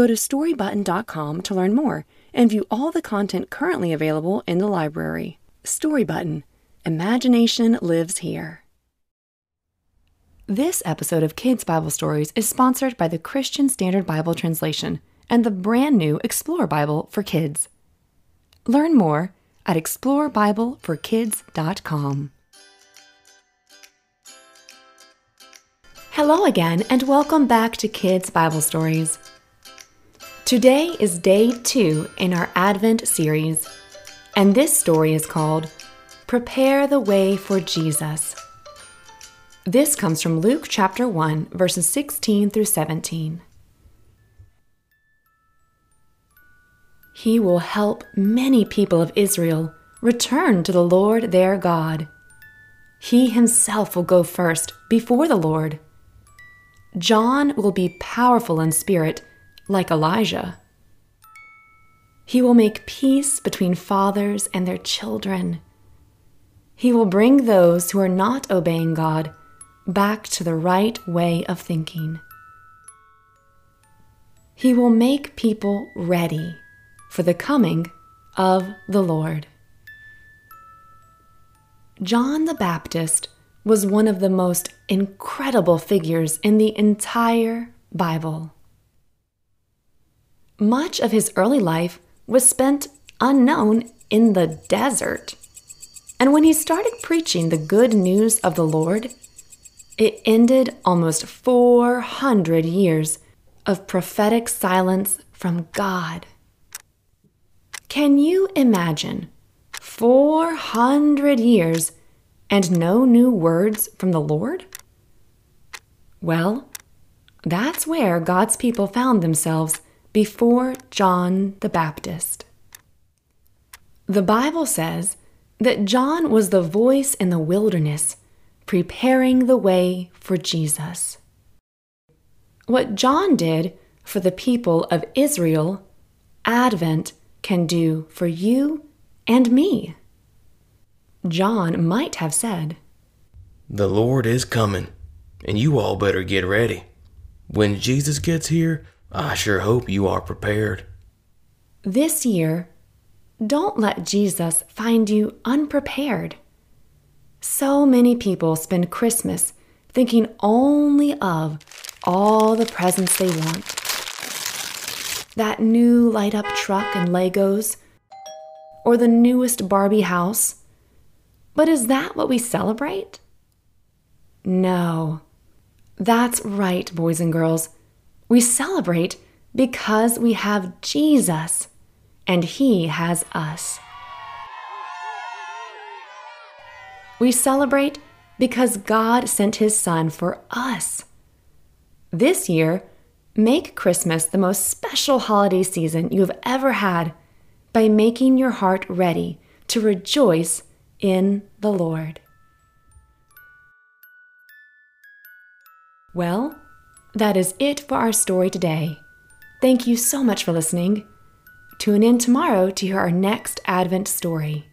Go to storybutton.com to learn more and view all the content currently available in the library. Storybutton Imagination lives here. This episode of Kids Bible Stories is sponsored by the Christian Standard Bible Translation and the brand new Explorer Bible for Kids. Learn more at explorebibleforkids.com. Hello again, and welcome back to Kids Bible Stories. Today is day two in our Advent series, and this story is called Prepare the Way for Jesus. This comes from Luke chapter 1, verses 16 through 17. He will help many people of Israel return to the Lord their God. He himself will go first before the Lord. John will be powerful in spirit, like Elijah. He will make peace between fathers and their children he will bring those who are not obeying God back to the right way of thinking. He will make people ready for the coming of the Lord. John the Baptist was one of the most incredible figures in the entire Bible. Much of his early life was spent unknown in the desert. And when he started preaching the good news of the Lord, it ended almost 400 years of prophetic silence from God. Can you imagine 400 years and no new words from the Lord? Well, that's where God's people found themselves before John the Baptist. The Bible says that John was the voice in the wilderness, preparing the way for Jesus. What John did for the people of Israel, Advent can do for you and me. John might have said, The Lord is coming, and you all better get ready. When Jesus gets here, I sure hope you are prepared. This year, don't let Jesus find you unprepared. So many people spend Christmas thinking only of all the presents they want. That new light up truck and Legos, or the newest Barbie house. But is that what we celebrate? No. That's right, boys and girls. We celebrate because we have Jesus and He has us. We celebrate because God sent His Son for us. This year, make Christmas the most special holiday season you have ever had by making your heart ready to rejoice in the Lord. Well, that is it for our story today. Thank you so much for listening. Tune in tomorrow to hear our next Advent story.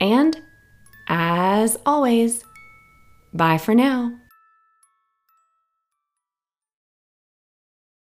And, as always, bye for now.